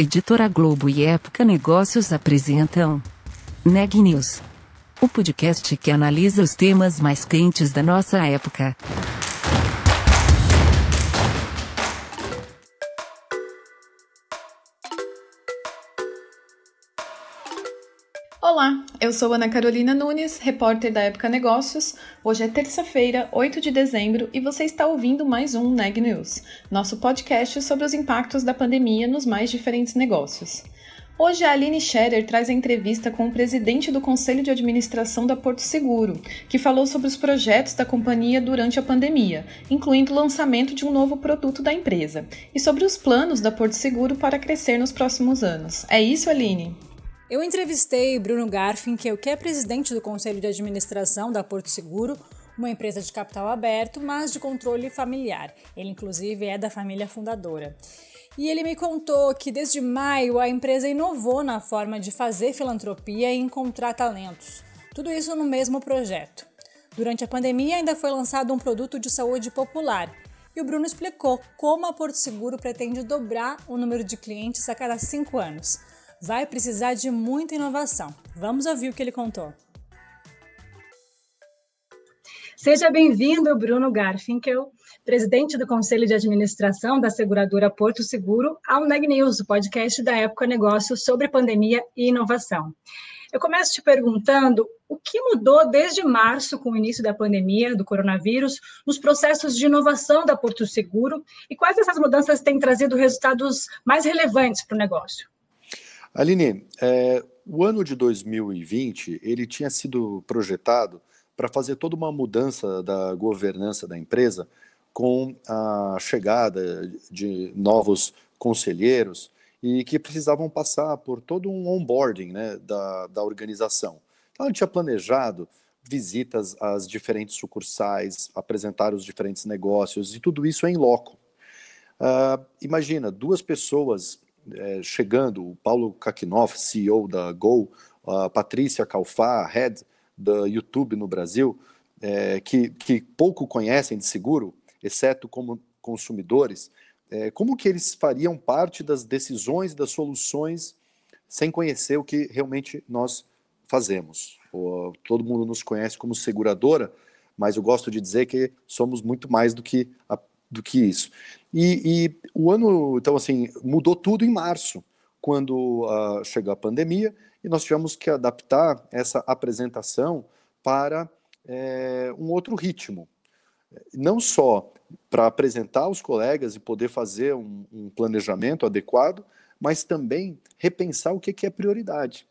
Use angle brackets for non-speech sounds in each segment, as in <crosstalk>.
Editora Globo e Época Negócios apresentam Neg News, o podcast que analisa os temas mais quentes da nossa época. Eu sou Ana Carolina Nunes, repórter da Época Negócios. Hoje é terça-feira, 8 de dezembro, e você está ouvindo mais um Neg News, nosso podcast sobre os impactos da pandemia nos mais diferentes negócios. Hoje a Aline Scherer traz a entrevista com o presidente do Conselho de Administração da Porto Seguro, que falou sobre os projetos da companhia durante a pandemia, incluindo o lançamento de um novo produto da empresa, e sobre os planos da Porto Seguro para crescer nos próximos anos. É isso, Aline? Eu entrevistei Bruno Garfinkel, que é presidente do Conselho de Administração da Porto Seguro, uma empresa de capital aberto, mas de controle familiar. Ele, inclusive, é da família fundadora. E ele me contou que desde maio a empresa inovou na forma de fazer filantropia e encontrar talentos. Tudo isso no mesmo projeto. Durante a pandemia ainda foi lançado um produto de saúde popular. E o Bruno explicou como a Porto Seguro pretende dobrar o número de clientes a cada cinco anos vai precisar de muita inovação. Vamos ouvir o que ele contou. Seja bem-vindo, Bruno Garfinkel, presidente do Conselho de Administração da seguradora Porto Seguro, ao Neg News, o podcast da Época Negócios sobre pandemia e inovação. Eu começo te perguntando o que mudou desde março, com o início da pandemia do coronavírus, nos processos de inovação da Porto Seguro e quais essas mudanças têm trazido resultados mais relevantes para o negócio. Aline, é, o ano de 2020 ele tinha sido projetado para fazer toda uma mudança da governança da empresa com a chegada de novos conselheiros e que precisavam passar por todo um onboarding né, da, da organização. Então, ele tinha planejado visitas às diferentes sucursais, apresentar os diferentes negócios e tudo isso em loco. Uh, imagina, duas pessoas é, chegando, o Paulo Kakinoff, CEO da Gol, a Patrícia Calfá, head da YouTube no Brasil, é, que, que pouco conhecem de seguro, exceto como consumidores, é, como que eles fariam parte das decisões, das soluções, sem conhecer o que realmente nós fazemos? O, todo mundo nos conhece como seguradora, mas eu gosto de dizer que somos muito mais do que a do que isso. E, e, o ano, então, assim, mudou tudo em março, quando uh, chegou a pandemia, e nós tivemos que adaptar essa apresentação para é, um outro ritmo. Não só para apresentar aos colegas e poder fazer um, um planejamento adequado, mas também repensar o que, que é prioridade.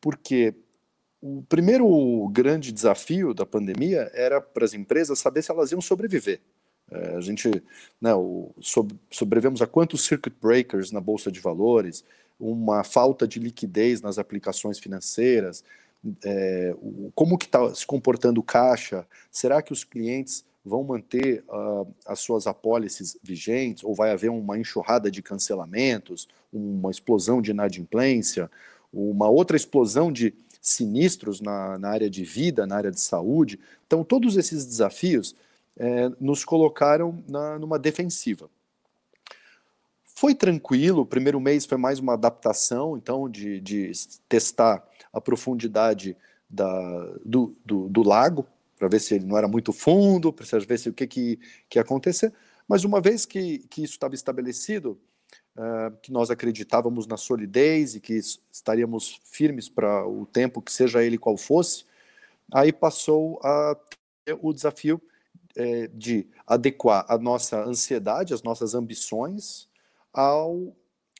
Porque o primeiro grande desafio da pandemia era para as empresas saber se elas iam sobreviver. É, a gente, né, o, sob, sobrevivemos a quantos circuit breakers na bolsa de valores, uma falta de liquidez nas aplicações financeiras, é, o, como que está se comportando o caixa? Será que os clientes vão manter uh, as suas apólices vigentes ou vai haver uma enxurrada de cancelamentos, uma explosão de inadimplência, uma outra explosão de sinistros na, na área de vida, na área de saúde? Então, todos esses desafios é, nos colocaram na, numa defensiva. Foi tranquilo, o primeiro mês foi mais uma adaptação, então, de, de testar a profundidade da, do, do, do lago, para ver se ele não era muito fundo, para ver se o que, que, que ia acontecer. Mas uma vez que, que isso estava estabelecido, uh, que nós acreditávamos na solidez e que estaríamos firmes para o tempo, que seja ele qual fosse, aí passou a ter o desafio é, de adequar a nossa ansiedade, as nossas ambições, ao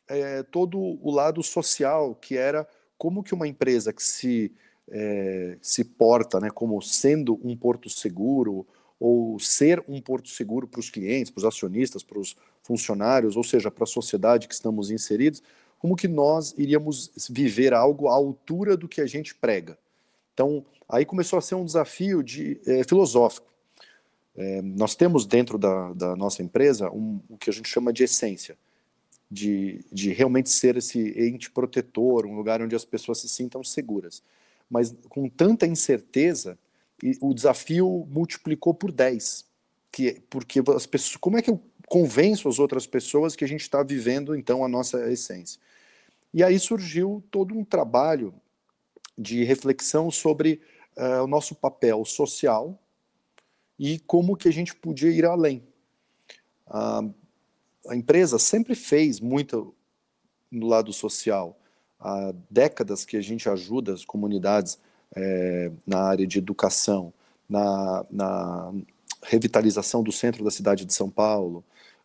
é, todo o lado social, que era como que uma empresa que se, é, se porta né, como sendo um porto seguro, ou ser um porto seguro para os clientes, para os acionistas, para os funcionários, ou seja, para a sociedade que estamos inseridos, como que nós iríamos viver algo à altura do que a gente prega. Então, aí começou a ser um desafio de, é, filosófico. É, nós temos dentro da, da nossa empresa um, o que a gente chama de essência, de, de realmente ser esse ente protetor, um lugar onde as pessoas se sintam seguras. Mas com tanta incerteza, o desafio multiplicou por 10. Que, porque as pessoas, como é que eu convenço as outras pessoas que a gente está vivendo então a nossa essência? E aí surgiu todo um trabalho de reflexão sobre uh, o nosso papel social e como que a gente podia ir além. Uh, a empresa sempre fez muito no lado social. Há décadas que a gente ajuda as comunidades é, na área de educação, na, na, revitalização do centro da cidade de São Paulo,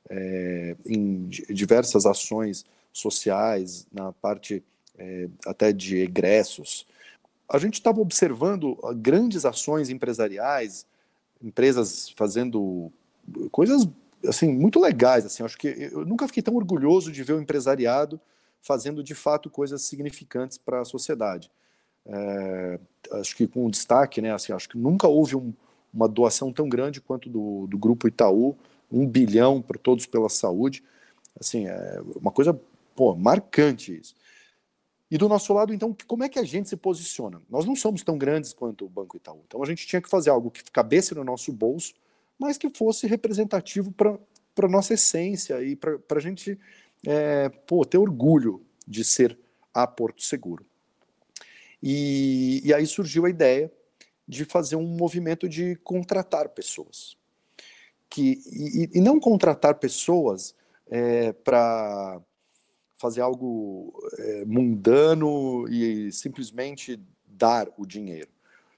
é, em diversas ações sociais, na parte é, até de egressos. A gente estava observando grandes ações empresariais, empresas fazendo coisas assim muito legais. Assim, acho que eu nunca fiquei tão orgulhoso de ver o empresariado fazendo de fato coisas significantes para a sociedade. É, acho que com destaque, né? Assim, acho que nunca houve um, uma doação tão grande quanto do, do grupo Itaú, um bilhão para todos pela saúde. Assim, é uma coisa pô, marcante isso. E do nosso lado, então, como é que a gente se posiciona? Nós não somos tão grandes quanto o Banco Itaú. Então a gente tinha que fazer algo que cabesse no nosso bolso, mas que fosse representativo para a nossa essência e para a gente é, pô, ter orgulho de ser a Porto Seguro. E, e aí surgiu a ideia de fazer um movimento de contratar pessoas. Que, e, e não contratar pessoas é, para fazer algo é, mundano e simplesmente dar o dinheiro.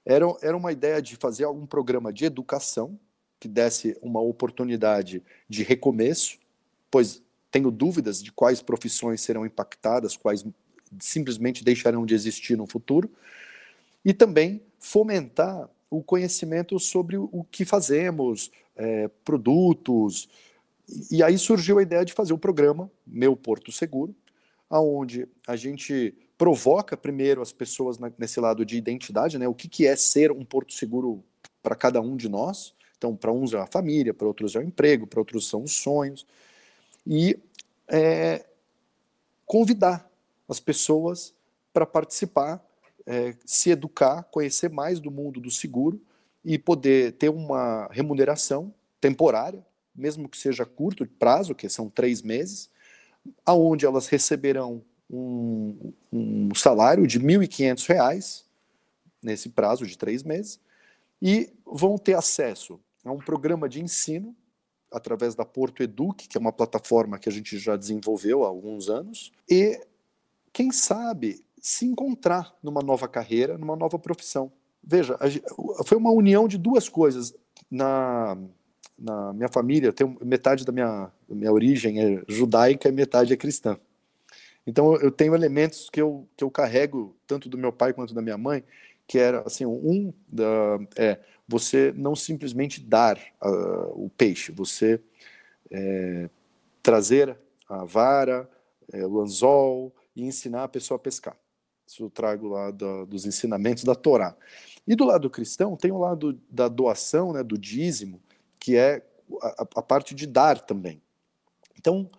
Era, era uma ideia de fazer algum programa de educação que desse uma oportunidade de recomeço, pois tenho dúvidas de quais profissões serão impactadas, quais simplesmente deixarão de existir no futuro, e também fomentar o conhecimento sobre o que fazemos, é, produtos. E aí surgiu a ideia de fazer o programa Meu Porto Seguro, aonde a gente provoca primeiro as pessoas nesse lado de identidade, né? O que, que é ser um porto seguro para cada um de nós? Então, para uns é a família, para outros é o emprego, para outros são os sonhos. E é, convidar as pessoas para participar, é, se educar, conhecer mais do mundo do seguro e poder ter uma remuneração temporária, mesmo que seja curto prazo, que são três meses, aonde elas receberão um, um salário de R$ 1.500 nesse prazo de três meses e vão ter acesso a um programa de ensino através da Porto Eduque, que é uma plataforma que a gente já desenvolveu há alguns anos, e quem sabe se encontrar numa nova carreira, numa nova profissão. Veja, foi uma união de duas coisas. Na, na minha família, tem metade da minha, minha origem é judaica e metade é cristã. Então eu tenho elementos que eu, que eu carrego tanto do meu pai quanto da minha mãe, que era assim, um da, é você não simplesmente dar uh, o peixe, você é, trazer a vara, é, o anzol e ensinar a pessoa a pescar. Isso eu trago lá do, dos ensinamentos da Torá. E do lado cristão tem o lado da doação, né, do dízimo, que é a, a parte de dar também. Então,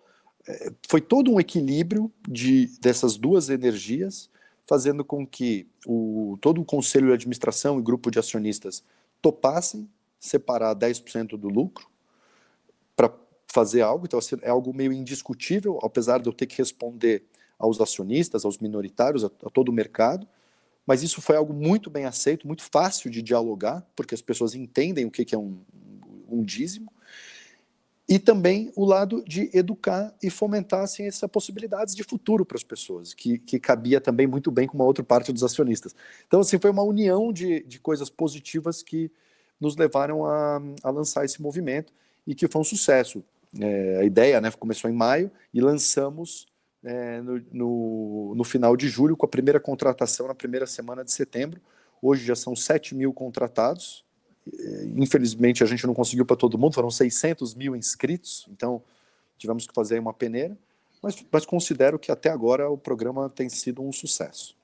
é, foi todo um equilíbrio de, dessas duas energias, fazendo com que o, todo o conselho de administração e grupo de acionistas topassem separar 10% do lucro para fazer algo, então assim, é algo meio indiscutível, apesar de eu ter que responder aos acionistas, aos minoritários, a, a todo o mercado, mas isso foi algo muito bem aceito, muito fácil de dialogar, porque as pessoas entendem o que, que é um, um dízimo, e também o lado de educar e fomentar assim, essas possibilidades de futuro para as pessoas, que, que cabia também muito bem com uma outra parte dos acionistas. Então, assim, foi uma união de, de coisas positivas que nos levaram a, a lançar esse movimento e que foi um sucesso. É, a ideia né, começou em maio e lançamos é, no, no, no, final de julho, com a primeira contratação na primeira semana de setembro. Hoje já são 7 mil contratados, Infelizmente, a gente não conseguiu para todo mundo, foram 600 mil inscritos, então tivemos que fazer uma peneira, mas, mas considero que até agora o programa tem sido um sucesso.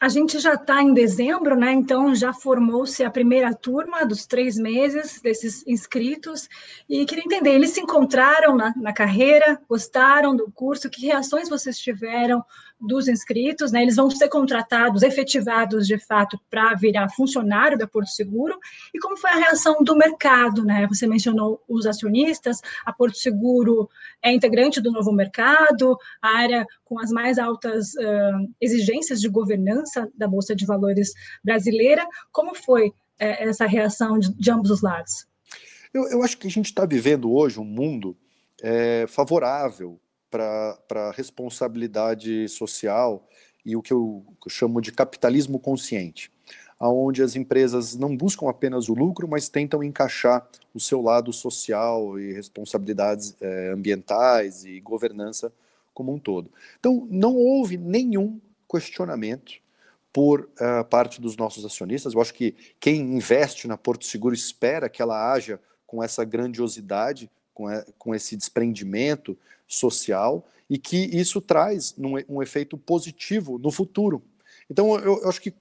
A gente já está em dezembro, né? Então já formou-se a primeira turma dos três meses desses inscritos. E queria entender, eles se encontraram na, na carreira, gostaram do curso, que reações vocês tiveram dos inscritos, né? Eles vão ser contratados, efetivados de fato para virar funcionário da Porto Seguro. E como foi a reação do mercado, né? Você mencionou os acionistas, a Porto Seguro é integrante do novo mercado, a área com as mais altas uh, exigências de governança da Bolsa de Valores brasileira. Como foi uh, essa reação de, de, ambos os lados? Eu, eu acho que a gente está vivendo hoje um mundo é, favorável para a responsabilidade social e o que eu chamo de capitalismo consciente, aonde as empresas não buscam apenas o lucro, mas tentam encaixar o seu lado social e responsabilidades é, ambientais e governança como um todo. Então, não houve nenhum questionamento por uh, parte dos nossos acionistas. Eu acho que quem investe na Porto Seguro espera que ela haja com essa grandiosidade, com, com esse desprendimento social e que isso traz um efeito positivo no futuro. Então, eu, eu acho que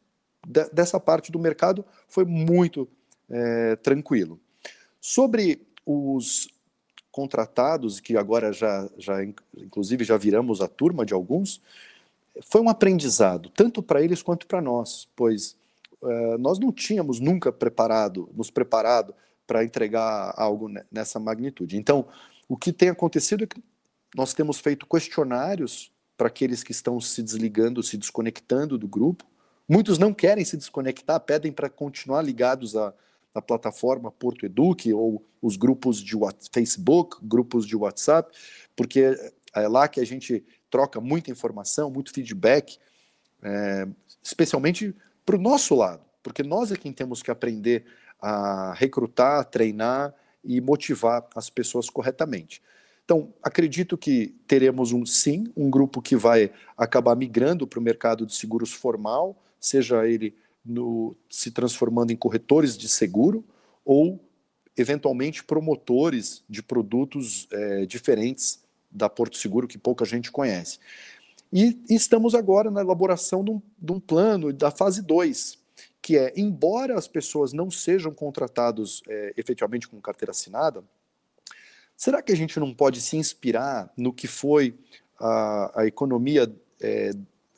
dessa parte do mercado foi muito é, tranquilo. Sobre os contratados, que agora já, já, inclusive, já viramos a turma de alguns, foi um aprendizado, tanto para eles quanto para nós, pois uh, nós não tínhamos nunca preparado, nos preparado para entregar algo nessa magnitude. Então, o que tem acontecido é que nós temos feito questionários para aqueles que estão se desligando, se desconectando do grupo. Muitos não querem se desconectar, pedem para continuar ligados à, à plataforma Porto Eduque ou os grupos de Facebook, grupos de WhatsApp, porque é lá que a gente troca muita informação, muito feedback, é, especialmente para o nosso lado, porque nós é quem temos que aprender a recrutar, treinar e motivar as pessoas corretamente. Então, acredito que teremos um sim, um grupo que vai acabar migrando para o mercado de seguros formal, seja ele no, se transformando em corretores de seguro ou eventualmente promotores de produtos é, diferentes da Porto Seguro que pouca gente conhece. E, estamos agora na elaboração de um, de um plano da fase 2, que é, embora as pessoas não sejam contratados é, efetivamente com carteira assinada, será que a gente não pode se inspirar no que foi a, a economia é,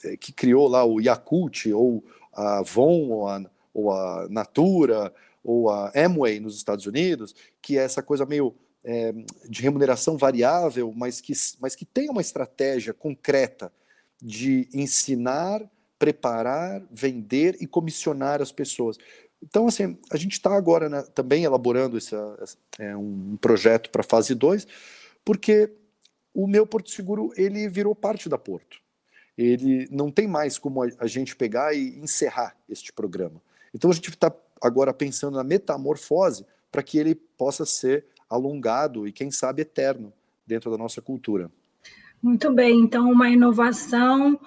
é que criou lá o Yakult, ou a Avon, ou a, ou a Natura, ou a Amway nos Estados Unidos, que é essa coisa meio é, de remuneração variável, mas que, mas que tem uma estratégia concreta de ensinar preparar, vender e comissionar as pessoas. Então, assim, a gente está agora né, também elaborando esse, é, um projeto para fase 2, porque o meu Porto Seguro ele virou parte da Porto. Ele não tem mais como a, a gente pegar e encerrar este programa. Então, a gente está agora pensando na metamorfose para que ele possa ser alongado e, quem sabe, eterno dentro da nossa cultura. Muito bem, então, uma inovação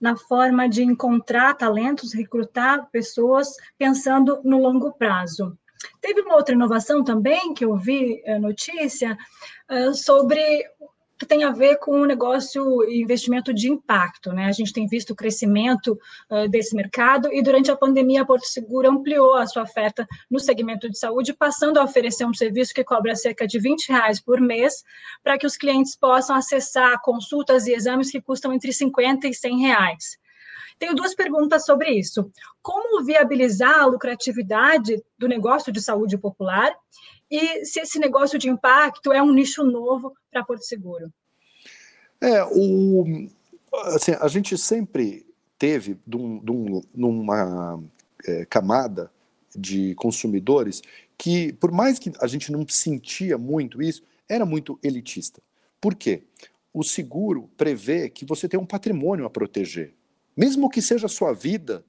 na forma de encontrar talentos, recrutar pessoas pensando no longo prazo. Teve uma outra inovação também que eu vi eh, notícia eh, sobre que tem a ver com o negócio e investimento de impacto. Né? A gente tem visto o crescimento uh, desse mercado e durante a pandemia a Porto Seguro ampliou a sua oferta no segmento de saúde, passando a oferecer um serviço que cobra cerca de 20 reais por mês para que os clientes possam acessar consultas e exames que custam entre 50 e 100 reais. Tenho duas perguntas sobre isso. Como viabilizar a lucratividade do negócio de saúde popular e se esse negócio de impacto é um nicho novo para Porto Seguro. É, o, assim, a gente sempre teve dum, numa é, camada de consumidores que, por mais que a gente não sentia muito isso, era muito elitista. Por quê? O seguro prevê que você tem um patrimônio a proteger. Mesmo que seja a sua vida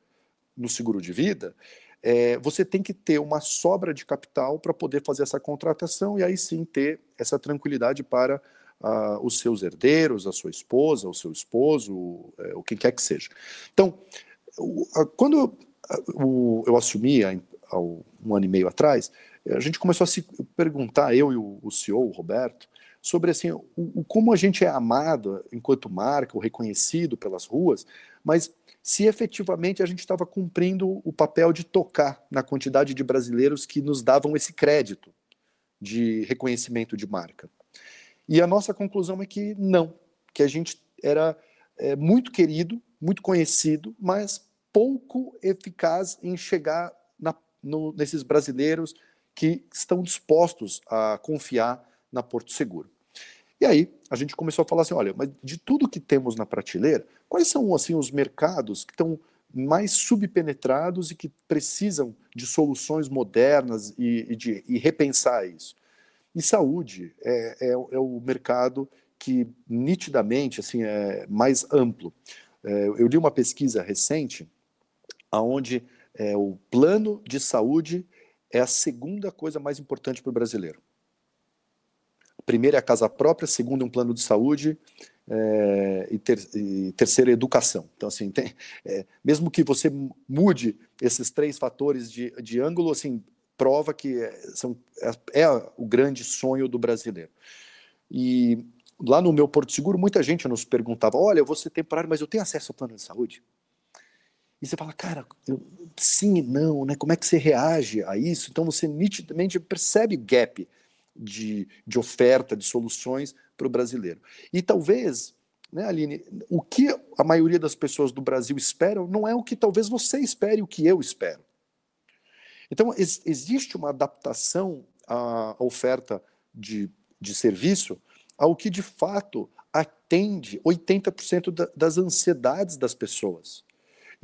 no seguro de vida, é, você tem que ter uma sobra de capital para poder fazer essa contratação e aí sim ter essa tranquilidade para uh, os seus herdeiros, a sua esposa, o seu esposo, é, o quem quer que seja. Então, o, a, quando eu, o, eu assumi há um ano e meio atrás, a gente começou a se perguntar, eu e o, o CEO, o Roberto, sobre assim, o, o, como a gente é amado enquanto marca, ou reconhecido pelas ruas, mas se efetivamente a gente estava cumprindo o papel de tocar na quantidade de brasileiros que nos davam esse crédito de reconhecimento de marca. E a nossa conclusão é que não, que a gente era é muito querido, muito conhecido, mas pouco eficaz em chegar na, no, nesses brasileiros que estão dispostos a confiar na Porto Seguro. E aí a gente começou a falar assim, olha, mas de tudo que temos na prateleira, quais são assim os mercados que estão mais subpenetrados e que precisam de soluções modernas e, e de e repensar isso? E saúde é, é, é, o mercado que nitidamente assim é mais amplo. É, eu li uma pesquisa recente aonde é, o plano de saúde é a segunda coisa mais importante para o brasileiro. Primeiro é a casa própria, segundo é um plano de saúde é, e, ter, e terceiro é educação. Então, assim, tem, é, mesmo que você mude esses três fatores de, de ângulo, assim, prova que é, são, é, é o grande sonho do brasileiro. E lá no meu Porto Seguro, muita gente nos perguntava: olha, eu vou ser temporário, mas eu tenho acesso ao plano de saúde? E você fala, cara, eu, sim e não, né? Como é que você reage a isso? Então você nitidamente percebe gap de, de oferta, de soluções para o brasileiro. E talvez, né, Aline, o que a maioria das pessoas do Brasil esperam não é o que talvez você espere, o que eu espero. Então, ex existe uma adaptação à oferta de, de serviço ao que de fato atende 80% da, das ansiedades das pessoas.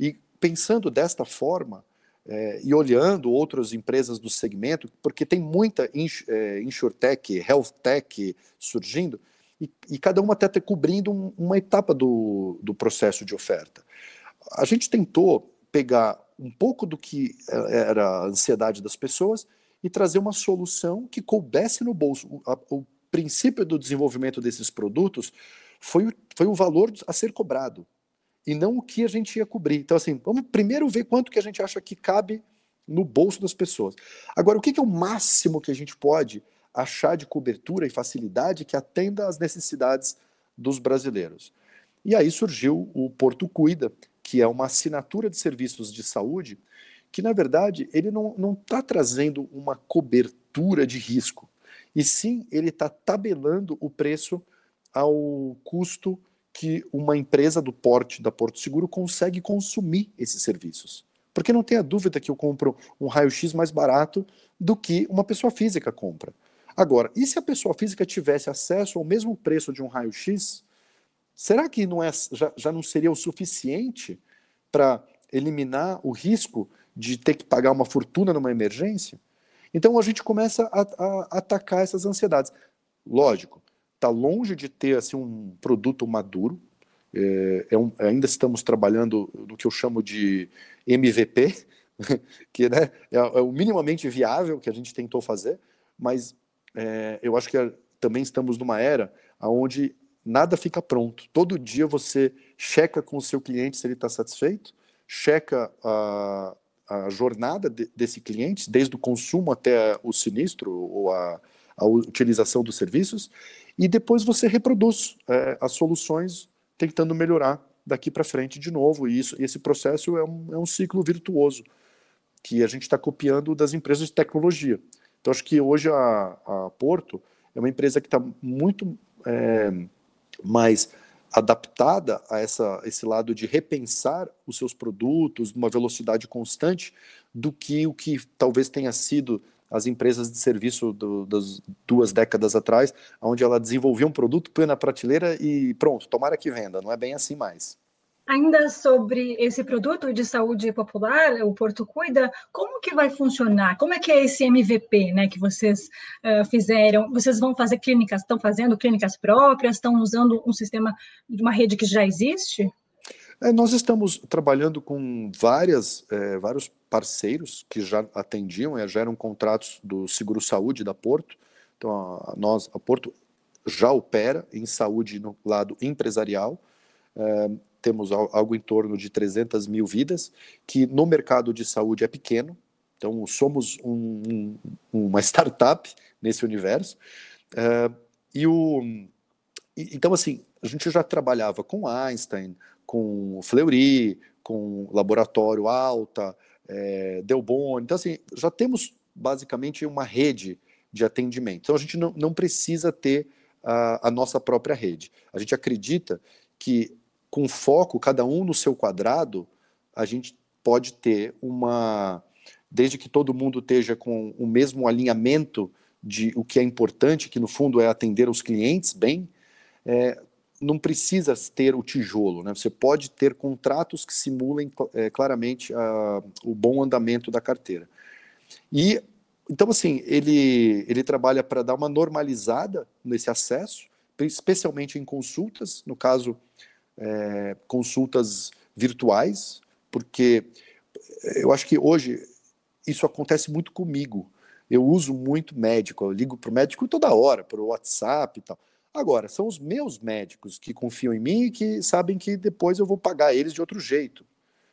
E pensando desta forma, é, e olhando outras empresas do segmento, porque tem muita ins, é, insurtech, health tech surgindo, e, e cada uma até cobrindo um, uma etapa do, do processo de oferta. A gente tentou pegar um pouco do que é, era a ansiedade das pessoas e trazer uma solução que coubesse no bolso. O, a, o princípio do desenvolvimento desses produtos foi, foi o valor a ser cobrado e não o que a gente ia cobrir. Então, assim, vamos primeiro ver quanto que a gente acha que cabe no bolso das pessoas. Agora, o que, que é o máximo que a gente pode achar de cobertura e facilidade que atenda às necessidades dos brasileiros? E aí surgiu o Porto Cuida, que é uma assinatura de serviços de saúde que, na verdade, ele não está trazendo uma cobertura de risco, e sim ele está tabelando o preço ao custo que uma empresa do porte da Porto Seguro consegue consumir esses serviços. Porque não tenha dúvida que eu compro um raio-x mais barato do que uma pessoa física compra. Agora, e se a pessoa física tivesse acesso ao mesmo preço de um raio-x, será que não é, já, já não seria o suficiente para eliminar o risco de ter que pagar uma fortuna numa emergência? Então a gente começa a, a atacar essas ansiedades. Lógico, está longe de ter assim, um produto maduro. É, é um, ainda estamos trabalhando no que eu chamo de MVP, <laughs> que né, é, é, o minimamente viável que a gente tentou fazer, mas é, eu acho que é, também estamos numa era onde nada fica pronto. Todo dia você checa com o seu cliente se ele está satisfeito, checa a, a jornada de, desse cliente, desde o consumo até o sinistro ou a, a utilização dos serviços, e depois você reproduz é, as soluções tentando melhorar daqui para frente de novo. E isso, esse processo é um, é um ciclo virtuoso que a gente está copiando das empresas de tecnologia. Então, acho que hoje a, a Porto é uma empresa que está muito é, mais adaptada a essa, esse lado de repensar os seus produtos numa velocidade constante do que o que talvez tenha sido as empresas de serviço do, das duas décadas atrás, onde ela desenvolvia um produto, põe na prateleira e pronto, tomara que venda. Não é bem assim mais. Ainda sobre esse produto de saúde popular, o Porto Cuida, como que vai funcionar? Como é que é esse MVP, né, que vocês uh, fizeram? Vocês vão fazer clínicas, estão fazendo clínicas próprias, estão usando um sistema de uma rede que já existe? É, nós estamos trabalhando com várias, é, vários parceiros que já atendiam, é, já eram contratos do Seguro Saúde da Porto. Então, a, nós, a Porto já opera em saúde no lado empresarial. É, temos algo em torno de 300 mil vidas, que no mercado de saúde é pequeno. Então, somos um, um, uma <laughs> startup nesse universo. É, e o, então, assim, a gente já trabalhava com Einstein, com Fleury, com Laboratório Alta, é, Delboni. Então, assim, já temos basicamente uma rede de atendimento. Então, a gente não, não precisa ter a, a nossa própria rede. A gente acredita que com foco, cada um no seu quadrado, a gente pode ter uma. Desde que todo mundo esteja com o mesmo alinhamento de o que é importante, que no fundo é atender os clientes bem, é, não precisa ter o tijolo, né? Você pode ter contratos que simulem é, claramente a, o bom andamento da carteira. E então assim ele ele trabalha para dar uma normalizada nesse acesso, especialmente em consultas, no caso é, consultas virtuais, porque eu acho que hoje isso acontece muito comigo. Eu uso muito médico, eu ligo para o médico toda hora, para o WhatsApp e tal. Agora, são os meus médicos que confiam em mim e que sabem que depois eu vou pagar eles de outro jeito.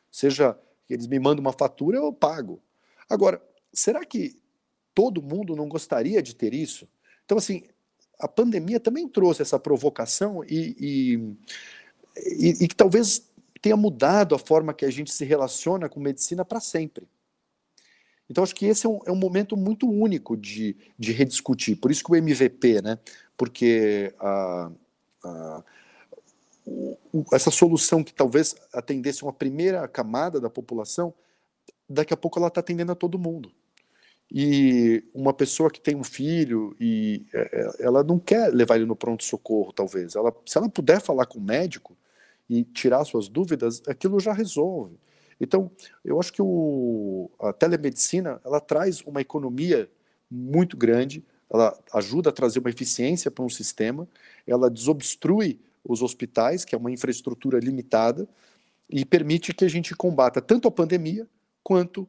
Seja que eles me mandam uma fatura, eu pago. Agora, será que todo mundo não gostaria de ter isso? Então, assim, a pandemia também trouxe essa provocação e, e, e, e que talvez tenha mudado a forma que a gente se relaciona com medicina para sempre. Então, acho que esse é um, é um momento muito único de, de rediscutir. Por isso que o MVP, né? Porque a, a, o, essa solução que talvez atendesse uma primeira camada da população, daqui a pouco ela está atendendo a todo mundo. E uma pessoa que tem um filho e é, é, ela não quer levar ele no pronto-socorro, talvez. Ela, se ela puder falar com o médico e tirar suas dúvidas, aquilo já resolve. Então, eu acho que o, a telemedicina ela traz uma economia muito grande, ela ajuda a trazer uma eficiência para um sistema, ela desobstrui os hospitais, que é uma infraestrutura limitada, e permite que a gente combata tanto a pandemia quanto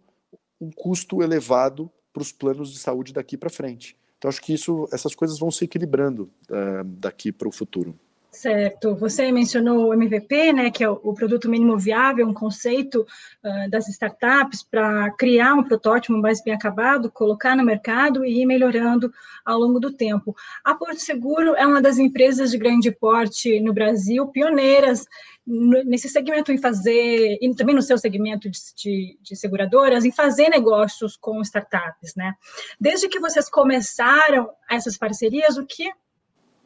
um custo elevado para os planos de saúde daqui para frente. Então, acho que isso, essas coisas vão se equilibrando uh, daqui para o futuro. Certo. Você mencionou o MVP, né, que é o, produto mínimo viável, um conceito uh, das startups para criar um protótipo mais bem acabado, colocar no mercado e ir melhorando ao longo do tempo. A Porto Seguro é uma das empresas de grande porte no Brasil, pioneiras nesse segmento em fazer, e também no seu segmento de, de, de, seguradoras, em fazer negócios com startups, né? Desde que vocês começaram essas parcerias, o que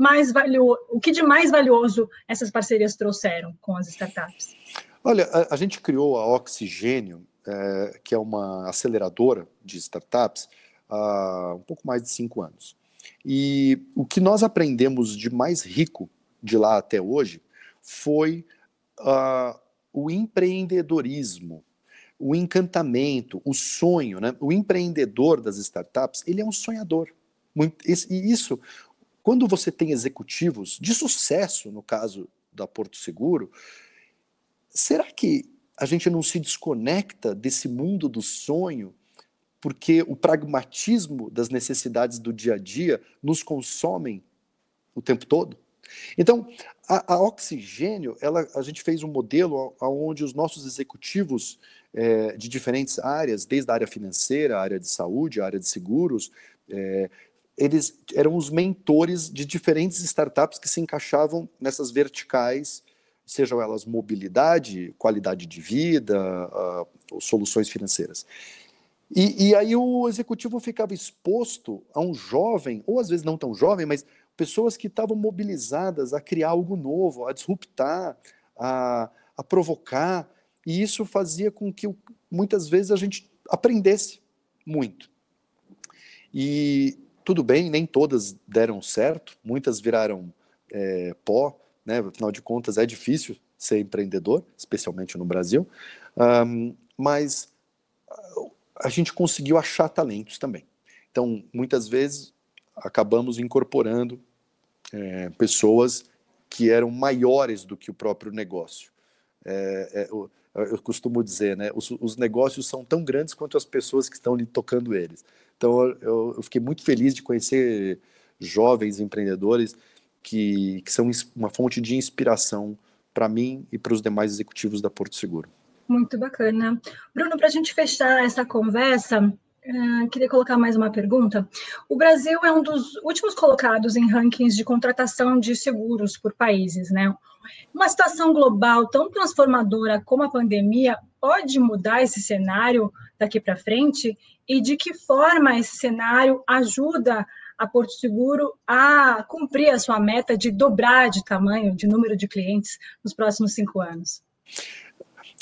mais valioso, o que de mais valioso essas parcerias trouxeram com as startups? Olha, a, a gente criou a Oxigênio, é, que é uma aceleradora de startups, há um pouco mais de cinco anos. E o que nós aprendemos de mais rico de lá até hoje foi uh, o empreendedorismo, o encantamento, o sonho. Né? O empreendedor das startups, ele é um sonhador. E isso, quando você tem executivos de sucesso, no caso da Porto Seguro, será que a gente não se desconecta desse mundo do sonho porque o pragmatismo das necessidades do dia a dia nos consomem o tempo todo? Então, a, a Oxigênio, ela, a gente fez um modelo onde os nossos executivos é, de diferentes áreas, desde a área financeira, a área de saúde, a área de seguros, é, eles eram os mentores de diferentes startups que se encaixavam nessas verticais, sejam elas mobilidade, qualidade de vida, uh, soluções financeiras. E, e, aí o executivo ficava exposto a um jovem, ou às vezes não tão jovem, mas pessoas que estavam mobilizadas a criar algo novo, a disruptar, a, a provocar, e isso fazia com que muitas vezes a gente aprendesse muito. E tudo bem, nem todas deram certo, muitas viraram é, pó, né? afinal de contas é difícil ser empreendedor, especialmente no Brasil, um, mas a gente conseguiu achar talentos também. Então, muitas vezes, acabamos incorporando é, pessoas que eram maiores do que o próprio negócio. É, é, eu, eu, costumo dizer, né, os, os, negócios são tão grandes quanto as pessoas que estão lhe tocando eles. Então, eu, eu fiquei muito feliz de conhecer jovens empreendedores que, que são uma fonte de inspiração para mim e para os demais executivos da Porto Seguro. Muito bacana. Bruno, para a gente fechar essa conversa, uh, queria colocar mais uma pergunta. O Brasil é um dos últimos colocados em rankings de contratação de seguros por países, né? Uma situação global tão transformadora como a pandemia pode mudar esse cenário daqui para frente? E de que forma esse cenário ajuda a Porto Seguro a cumprir a sua meta de dobrar de tamanho, de número de clientes nos próximos cinco anos?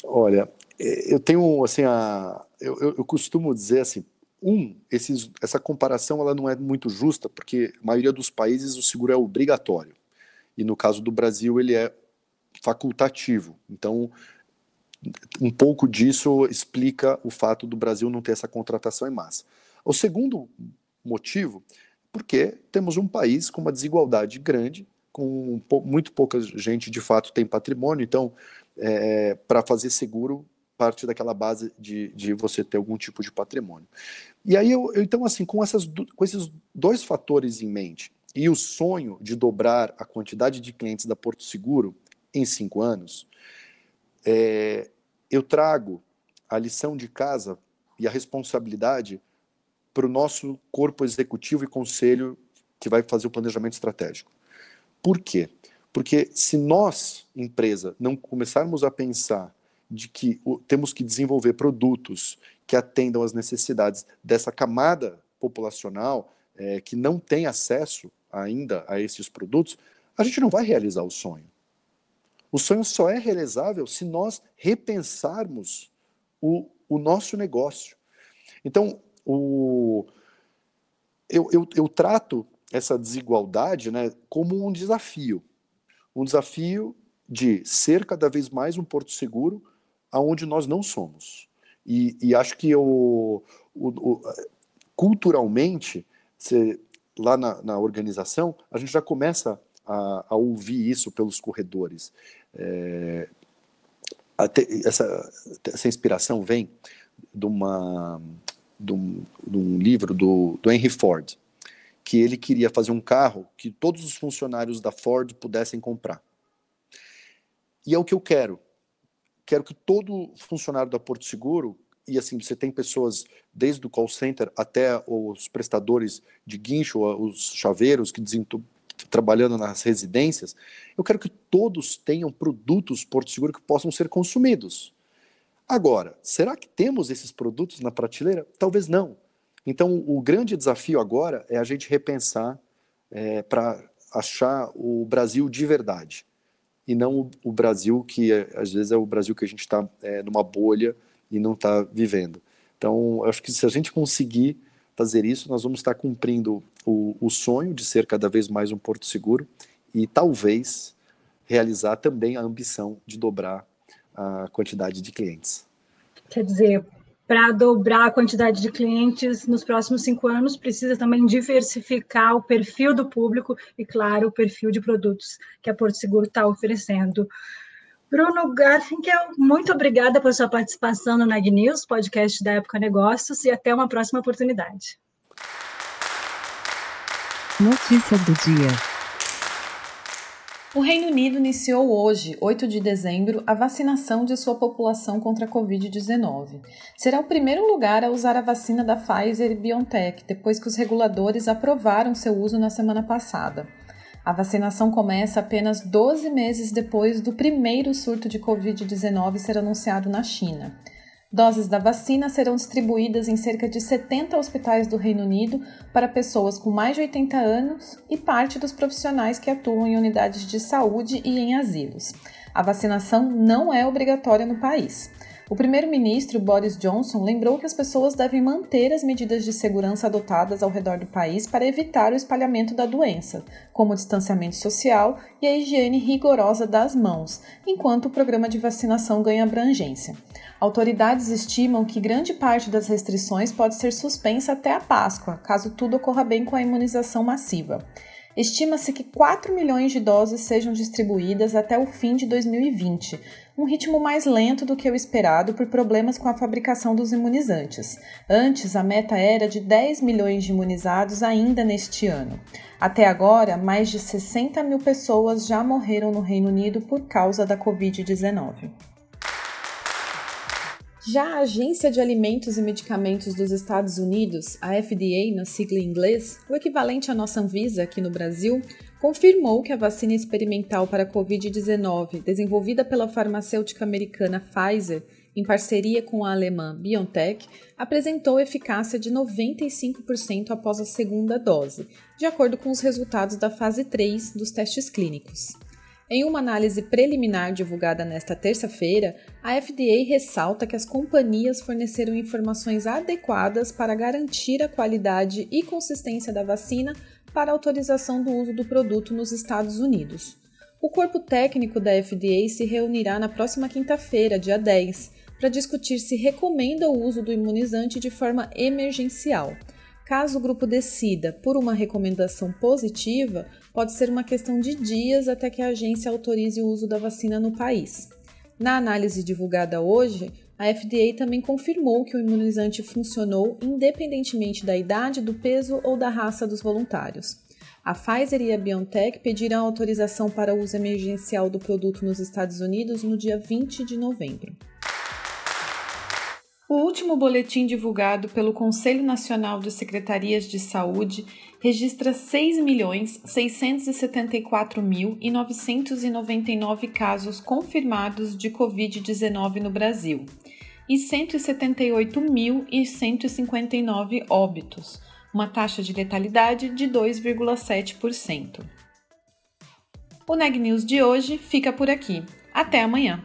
Olha, eu tenho assim a, eu, eu, eu costumo dizer assim, um, esses, essa comparação ela não é muito justa porque a maioria dos países o seguro é obrigatório e no caso do Brasil ele é facultativo. Então um pouco disso explica o fato do Brasil não ter essa contratação em massa. O segundo motivo, porque temos um país com uma desigualdade grande, com muito pouca gente de fato tem patrimônio, então, é, para fazer seguro, parte daquela base de, de você ter algum tipo de patrimônio. E aí, eu, eu então, assim, com, essas, com esses dois fatores em mente, e o sonho de dobrar a quantidade de clientes da Porto Seguro em cinco anos, é, eu trago a lição de casa e a responsabilidade para o nosso corpo executivo e conselho que vai fazer o planejamento estratégico. Por quê? Porque se nós, empresa, não começarmos a pensar de que temos que desenvolver produtos que atendam às necessidades dessa camada populacional é, que não tem acesso ainda a esses produtos, a gente não vai realizar o sonho. O sonho só é realizável se nós repensarmos o, o nosso negócio. Então, o, eu, eu, eu trato essa desigualdade né, como um desafio. Um desafio de ser cada vez mais um porto seguro aonde nós não somos. E, e acho que eu, o, o, culturalmente, você, lá na, na, organização, a gente já começa a, a ouvir isso pelos corredores. É, essa, essa inspiração vem de, uma, de, um, de um livro do, do Henry Ford, que ele queria fazer um carro que todos os funcionários da Ford pudessem comprar. E é o que eu quero. Quero que todo funcionário da Porto Seguro, e assim, você tem pessoas desde o call center até os prestadores de guincho, os chaveiros que trabalhando nas residências, eu quero que todos tenham produtos Porto Seguro que possam ser consumidos. Agora, será que temos esses produtos na prateleira? Talvez não. Então, o grande desafio agora é a gente repensar é, para achar o Brasil de verdade e não o, o Brasil que é, às vezes é o Brasil que a gente está é, numa bolha e não está vivendo. Então, acho que se a gente conseguir fazer isso, nós vamos estar cumprindo o, o sonho de ser cada vez mais um porto seguro e talvez realizar também a ambição de dobrar a quantidade de clientes. Quer dizer, para dobrar a quantidade de clientes nos próximos cinco anos, precisa também diversificar o perfil do público e, claro, o perfil de produtos que a Porto Seguro está oferecendo. Bruno Garfinkel, muito obrigada por sua participação no Neg News, podcast da Época Negócios, e até uma próxima oportunidade. Notícias do dia. O Reino Unido iniciou hoje, 8 de dezembro, a vacinação de sua população contra a Covid-19. Será o primeiro lugar a usar a vacina da Pfizer e BioNTech, depois que os reguladores aprovaram seu uso na semana passada. A vacinação começa apenas 12 meses depois do primeiro surto de Covid-19 ser anunciado na China. Doses da vacina serão distribuídas em cerca de 70 hospitais do Reino Unido para pessoas com mais de 80 anos e parte dos profissionais que atuam em unidades de saúde e em asilos. A vacinação não é obrigatória no país. O primeiro-ministro Boris Johnson lembrou que as pessoas devem manter as medidas de segurança adotadas ao redor do país para evitar o espalhamento da doença, como o distanciamento social e a higiene rigorosa das mãos, enquanto o programa de vacinação ganha abrangência. Autoridades estimam que grande parte das restrições pode ser suspensa até a Páscoa, caso tudo ocorra bem com a imunização massiva. Estima-se que 4 milhões de doses sejam distribuídas até o fim de 2020, um ritmo mais lento do que o esperado por problemas com a fabricação dos imunizantes. Antes, a meta era de 10 milhões de imunizados ainda neste ano. Até agora, mais de 60 mil pessoas já morreram no Reino Unido por causa da Covid-19. Já a Agência de Alimentos e Medicamentos dos Estados Unidos, a FDA na sigla em inglês, o equivalente à nossa Anvisa aqui no Brasil, confirmou que a vacina experimental para a Covid-19, desenvolvida pela farmacêutica americana Pfizer em parceria com a alemã BioNTech, apresentou eficácia de 95% após a segunda dose, de acordo com os resultados da fase 3 dos testes clínicos. Em uma análise preliminar divulgada nesta terça-feira, a FDA ressalta que as companhias forneceram informações adequadas para garantir a qualidade e consistência da vacina para autorização do uso do produto nos Estados Unidos. O corpo técnico da FDA se reunirá na próxima quinta-feira, dia 10, para discutir se recomenda o uso do imunizante de forma emergencial. Caso o grupo decida por uma recomendação positiva, pode ser uma questão de dias até que a agência autorize o uso da vacina no país. Na análise divulgada hoje, a FDA também confirmou que o imunizante funcionou independentemente da idade, do peso ou da raça dos voluntários. A Pfizer e a BioNTech pediram autorização para uso emergencial do produto nos Estados Unidos no dia 20 de novembro. O último boletim divulgado pelo Conselho Nacional de Secretarias de Saúde registra 6.674.999 casos confirmados de Covid-19 no Brasil e 178.159 óbitos, uma taxa de letalidade de 2,7%. O Neg News de hoje fica por aqui. Até amanhã!